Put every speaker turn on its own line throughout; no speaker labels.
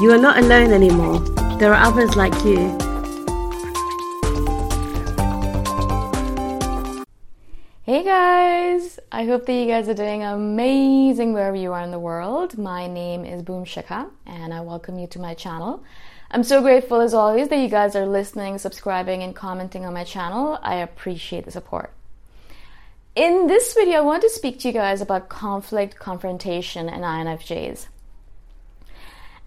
You are not alone anymore. There are others like you.
Hey guys! I hope that you guys are doing amazing wherever you are in the world. My name is Boom Shikha and I welcome you to my channel. I'm so grateful as always that you guys are listening, subscribing, and commenting on my channel. I appreciate the support. In this video, I want to speak to you guys about conflict, confrontation, and INFJs.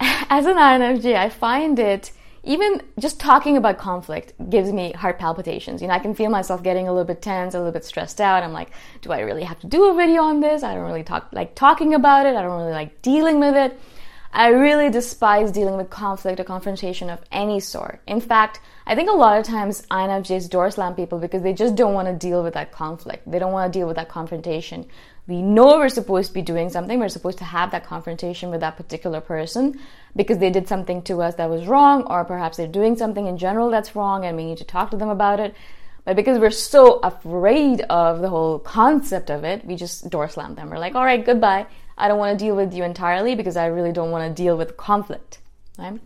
As an INFJ, I find it even just talking about conflict gives me heart palpitations. You know, I can feel myself getting a little bit tense, a little bit stressed out. I'm like, do I really have to do a video on this? I don't really talk like talking about it. I don't really like dealing with it. I really despise dealing with conflict or confrontation of any sort. In fact, I think a lot of times INFJs door slam people because they just don't want to deal with that conflict. They don't want to deal with that confrontation. We know we're supposed to be doing something. We're supposed to have that confrontation with that particular person because they did something to us that was wrong, or perhaps they're doing something in general that's wrong and we need to talk to them about it. But because we're so afraid of the whole concept of it, we just door slam them. We're like, all right, goodbye. I don't want to deal with you entirely because I really don't want to deal with conflict. Right?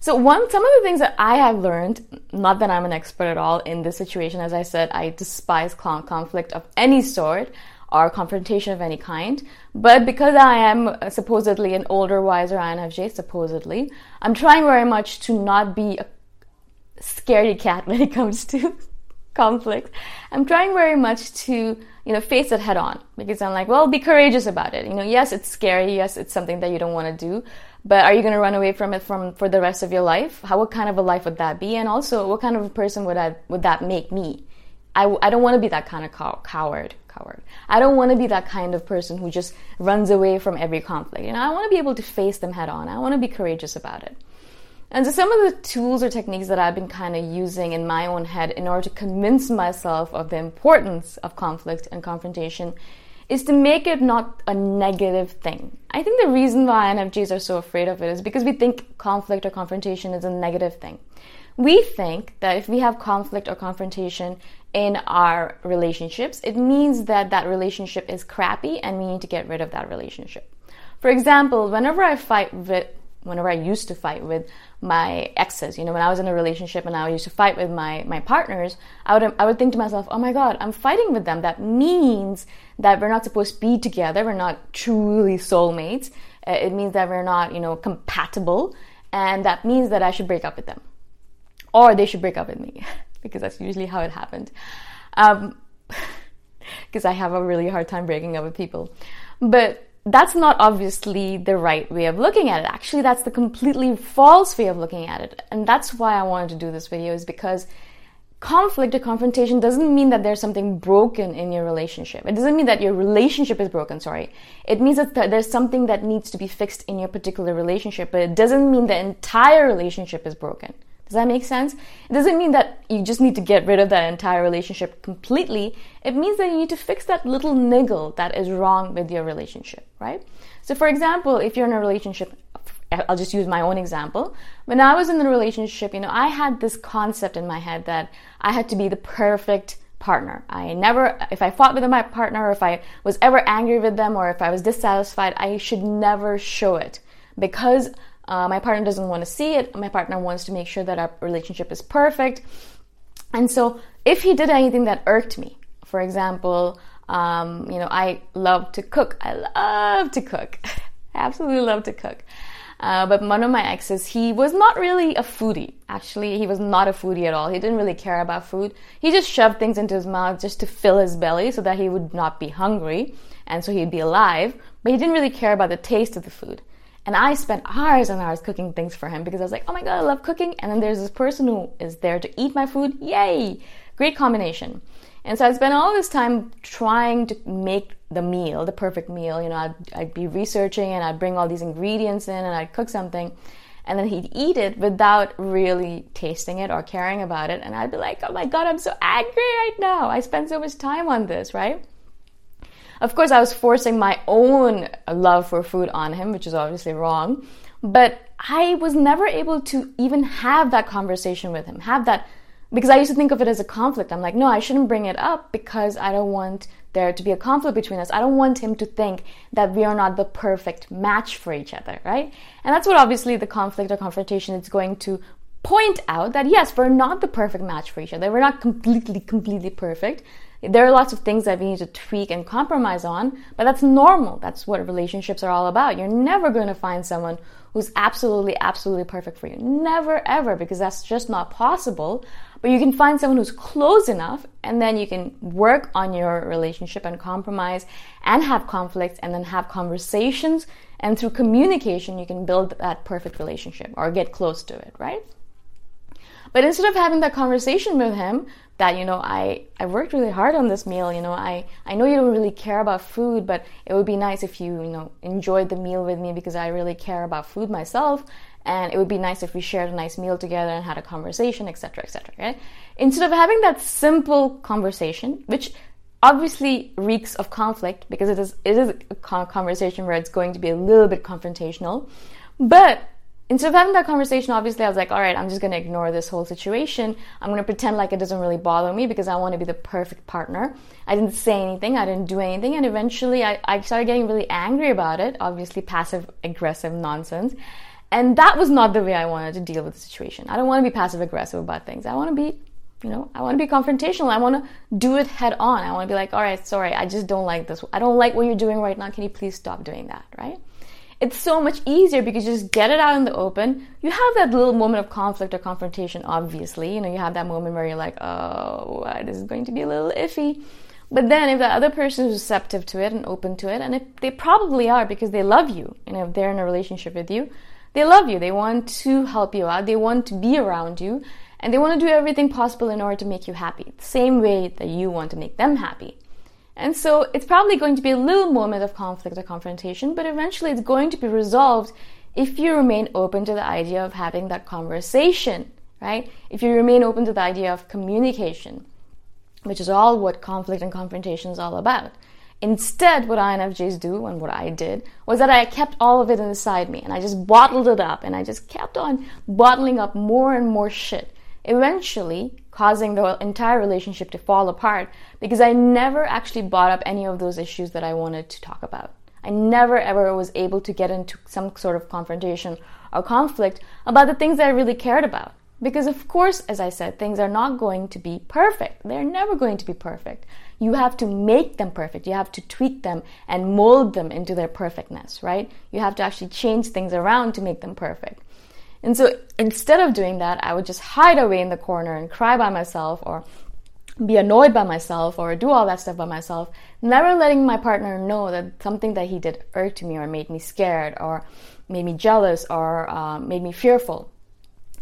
So one some of the things that I have learned, not that I'm an expert at all in this situation, as I said, I despise conflict of any sort or confrontation of any kind. But because I am supposedly an older, wiser INFJ, supposedly, I'm trying very much to not be a scaredy cat when it comes to conflict, I'm trying very much to, you know, face it head on because I'm like, well, be courageous about it. You know, yes, it's scary. Yes, it's something that you don't want to do, but are you going to run away from it from for the rest of your life? How what kind of a life would that be? And also, what kind of a person would I would that make me? I, I don't want to be that kind of cow- coward. I don't want to be that kind of person who just runs away from every conflict. You know, I want to be able to face them head on. I want to be courageous about it. And so some of the tools or techniques that I've been kind of using in my own head in order to convince myself of the importance of conflict and confrontation is to make it not a negative thing. I think the reason why INFJs are so afraid of it is because we think conflict or confrontation is a negative thing. We think that if we have conflict or confrontation in our relationships, it means that that relationship is crappy and we need to get rid of that relationship. For example, whenever I fight with whenever I used to fight with my exes, you know, when I was in a relationship and I used to fight with my, my partners, I would, I would think to myself, oh my God, I'm fighting with them. That means that we're not supposed to be together. We're not truly soulmates. Uh, it means that we're not, you know, compatible. And that means that I should break up with them. Or they should break up with me. because that's usually how it happened. Um, because I have a really hard time breaking up with people. But that's not obviously the right way of looking at it. Actually, that's the completely false way of looking at it. And that's why I wanted to do this video is because conflict or confrontation doesn't mean that there's something broken in your relationship. It doesn't mean that your relationship is broken, sorry. It means that there's something that needs to be fixed in your particular relationship, but it doesn't mean the entire relationship is broken. Does that make sense? It doesn't mean that you just need to get rid of that entire relationship completely. It means that you need to fix that little niggle that is wrong with your relationship, right? So, for example, if you're in a relationship, I'll just use my own example. When I was in the relationship, you know, I had this concept in my head that I had to be the perfect partner. I never, if I fought with my partner, or if I was ever angry with them, or if I was dissatisfied, I should never show it because uh, my partner doesn't want to see it. My partner wants to make sure that our relationship is perfect. And so, if he did anything that irked me, for example, um, you know, I love to cook. I love to cook. Absolutely love to cook. Uh, but one of my exes, he was not really a foodie. Actually, he was not a foodie at all. He didn't really care about food. He just shoved things into his mouth just to fill his belly so that he would not be hungry and so he'd be alive. But he didn't really care about the taste of the food. And I spent hours and hours cooking things for him because I was like, oh my God, I love cooking. And then there's this person who is there to eat my food. Yay! Great combination. And so I spent all this time trying to make the meal, the perfect meal. You know, I'd, I'd be researching and I'd bring all these ingredients in and I'd cook something. And then he'd eat it without really tasting it or caring about it. And I'd be like, oh my God, I'm so angry right now. I spent so much time on this, right? Of course, I was forcing my own love for food on him, which is obviously wrong. But I was never able to even have that conversation with him, have that, because I used to think of it as a conflict. I'm like, no, I shouldn't bring it up because I don't want there to be a conflict between us. I don't want him to think that we are not the perfect match for each other, right? And that's what obviously the conflict or confrontation is going to point out that yes, we're not the perfect match for each other. We're not completely, completely perfect. There are lots of things that we need to tweak and compromise on, but that's normal. That's what relationships are all about. You're never going to find someone who's absolutely, absolutely perfect for you. Never, ever, because that's just not possible. But you can find someone who's close enough, and then you can work on your relationship and compromise and have conflicts and then have conversations. And through communication, you can build that perfect relationship or get close to it, right? But instead of having that conversation with him, that you know I I worked really hard on this meal you know I I know you don't really care about food but it would be nice if you you know enjoyed the meal with me because I really care about food myself. And it would be nice if we shared a nice meal together and had a conversation etc etc right? Instead of having that simple conversation which obviously reeks of conflict because it is it is a conversation where it's going to be a little bit confrontational but instead of having that conversation, obviously I was like, all right, I'm just going to ignore this whole situation. I'm going to pretend like it doesn't really bother me because I want to be the perfect partner. I didn't say anything, I didn't do anything, and eventually I, I started getting really angry about it, obviously passive aggressive nonsense. And that was not the way I wanted to deal with the situation. I don't want to be passive aggressive about things. I want to be, you know, I want to be confrontational. I want to do it head on. I want to be like, all right, sorry, I just don't like this. I don't like what you're doing right now. Can you please stop doing that, right? It's so much easier because you just get it out in the open. You have that little moment of conflict or confrontation, obviously. You know, you have that moment where you're like, oh, this is going to be a little iffy. But then if the other person is receptive to it and open to it, and if they probably are because they love you, know, if they're in a relationship with you, they love you. They want to help you out. They want to be around you. And they want to do everything possible in order to make you happy, the same way that you want to make them happy. And so it's probably going to be a little moment of conflict or confrontation, but eventually it's going to be resolved if you remain open to the idea of having that conversation, right? If you remain open to the idea of communication, which is all what conflict and confrontation is all about. Instead, what INFJs do and what I did was that I kept all of it inside me and I just bottled it up and I just kept on bottling up more and more shit eventually causing the entire relationship to fall apart because I never actually brought up any of those issues that I wanted to talk about. I never ever was able to get into some sort of confrontation or conflict about the things that I really cared about. Because, of course, as I said, things are not going to be perfect. They're never going to be perfect. You have to make them perfect. You have to tweak them and mold them into their perfectness, right? You have to actually change things around to make them perfect. And so instead of doing that, I would just hide away in the corner and cry by myself or be annoyed by myself or do all that stuff by myself, never letting my partner know that something that he did irked me or made me scared or made me jealous or uh, made me fearful.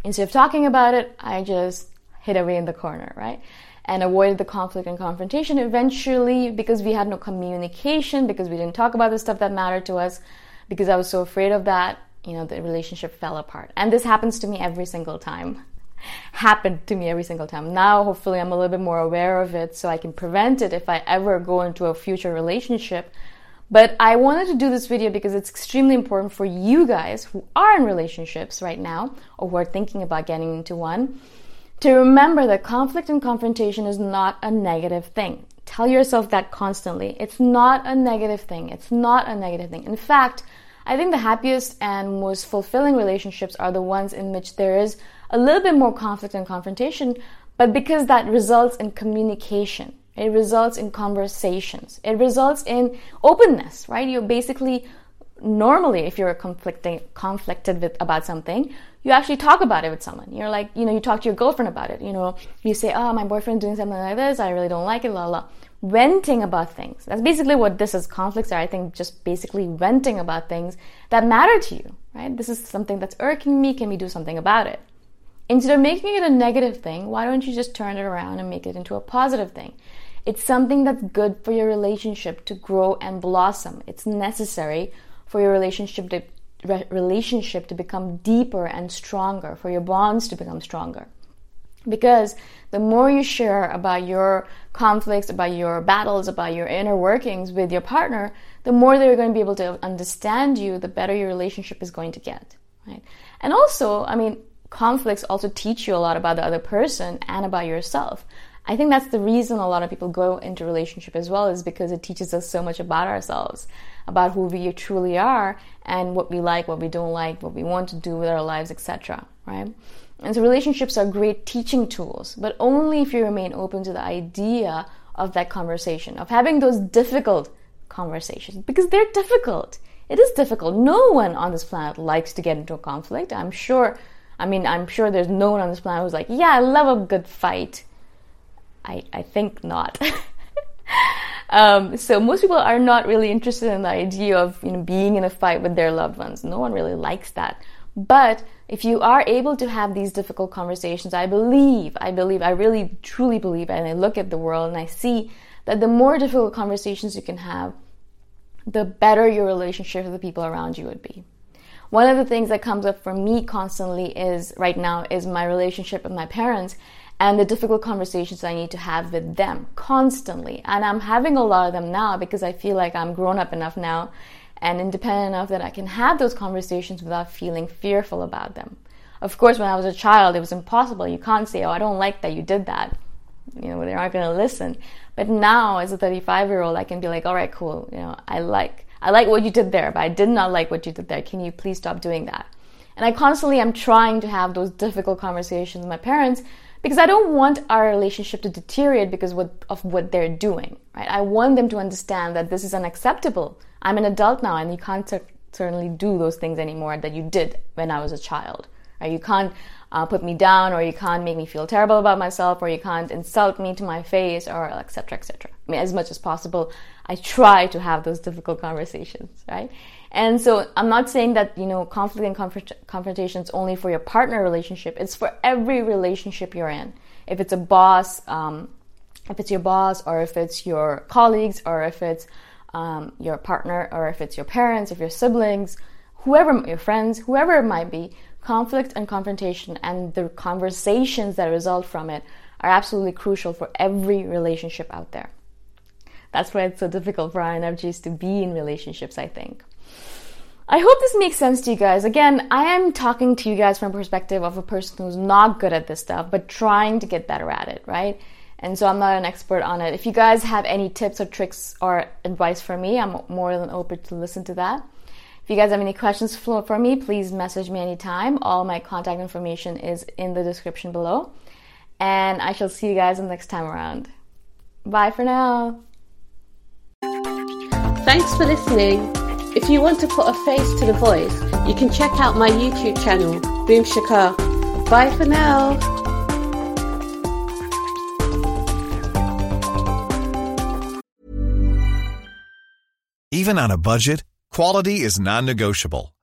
Instead of talking about it, I just hid away in the corner, right? And avoided the conflict and confrontation. Eventually, because we had no communication, because we didn't talk about the stuff that mattered to us, because I was so afraid of that, you know, the relationship fell apart. And this happens to me every single time. Happened to me every single time. Now, hopefully, I'm a little bit more aware of it so I can prevent it if I ever go into a future relationship. But I wanted to do this video because it's extremely important for you guys who are in relationships right now or who are thinking about getting into one to remember that conflict and confrontation is not a negative thing. Tell yourself that constantly. It's not a negative thing. It's not a negative thing. In fact, I think the happiest and most fulfilling relationships are the ones in which there is a little bit more conflict and confrontation, but because that results in communication. It results in conversations. It results in openness, right? You're basically normally if you're conflicting conflicted with about something you actually talk about it with someone you're like you know you talk to your girlfriend about it you know you say oh my boyfriend's doing something like this i really don't like it la la venting about things. That's basically what this is. Conflicts are, I think, just basically venting about things that matter to you, right? This is something that's irking me. Can we do something about it? Instead of making it a negative thing, why don't you just turn it around and make it into a positive thing? It's something that's good for your relationship to grow and blossom. It's necessary for your relationship to relationship to become deeper and stronger, for your bonds to become stronger. Because the more you share about your conflicts, about your battles, about your inner workings with your partner, the more they're going to be able to understand you, the better your relationship is going to get, right? And also, I mean, conflicts also teach you a lot about the other person and about yourself. I think that's the reason a lot of people go into relationship as well is because it teaches us so much about ourselves, about who we truly are and what we like, what we don't like, what we want to do with our lives, etc., right? And so relationships are great teaching tools, but only if you remain open to the idea of that conversation, of having those difficult conversations, because they're difficult. It is difficult. No one on this planet likes to get into a conflict. I'm sure, I mean, I'm sure there's no one on this planet who's like, yeah, I love a good fight. I, I think not. um, so most people are not really interested in the idea of you know being in a fight with their loved ones. No one really likes that. But if you are able to have these difficult conversations, I believe, I believe, I really truly believe, and I look at the world and I see that the more difficult conversations you can have, the better your relationship with the people around you would be. One of the things that comes up for me constantly is right now is my relationship with my parents and the difficult conversations I need to have with them constantly. And I'm having a lot of them now because I feel like I'm grown up enough now and independent enough that I can have those conversations without feeling fearful about them. Of course, when I was a child, it was impossible. You can't say, Oh, I don't like that you did that. You know, they're not going to listen. But now, as a 35 year old, I can be like, All right, cool. You know, I like, I like what you did there, but I did not like what you did there. Can you please stop doing that? And I constantly am trying to have those difficult conversations with my parents because I don't want our relationship to deteriorate because of what they're doing, right? I want them to understand that this is unacceptable. I'm an adult now and you can't certainly do those things anymore that you did when I was a child. Right? You can't uh, put me down, or you can't make me feel terrible about myself, or you can't insult me to my face, or etc. etc. I mean, as much as possible, I try to have those difficult conversations, right? And so I'm not saying that you know conflict and confront- confrontation is only for your partner relationship. It's for every relationship you're in. If it's a boss, um, if it's your boss, or if it's your colleagues, or if it's um, your partner, or if it's your parents, if your siblings, whoever your friends, whoever it might be, conflict and confrontation and the conversations that result from it are absolutely crucial for every relationship out there. That's why it's so difficult for INFJs to be in relationships, I think. I hope this makes sense to you guys. Again, I am talking to you guys from a perspective of a person who's not good at this stuff, but trying to get better at it, right? And so I'm not an expert on it. If you guys have any tips or tricks or advice for me, I'm more than open to listen to that. If you guys have any questions for me, please message me anytime. All my contact information is in the description below. And I shall see you guys next time around. Bye for now.
Thanks for listening. If you want to put a face to the voice, you can check out my YouTube channel, Boom Shikha. Bye for now.
Even on a budget, quality is non-negotiable.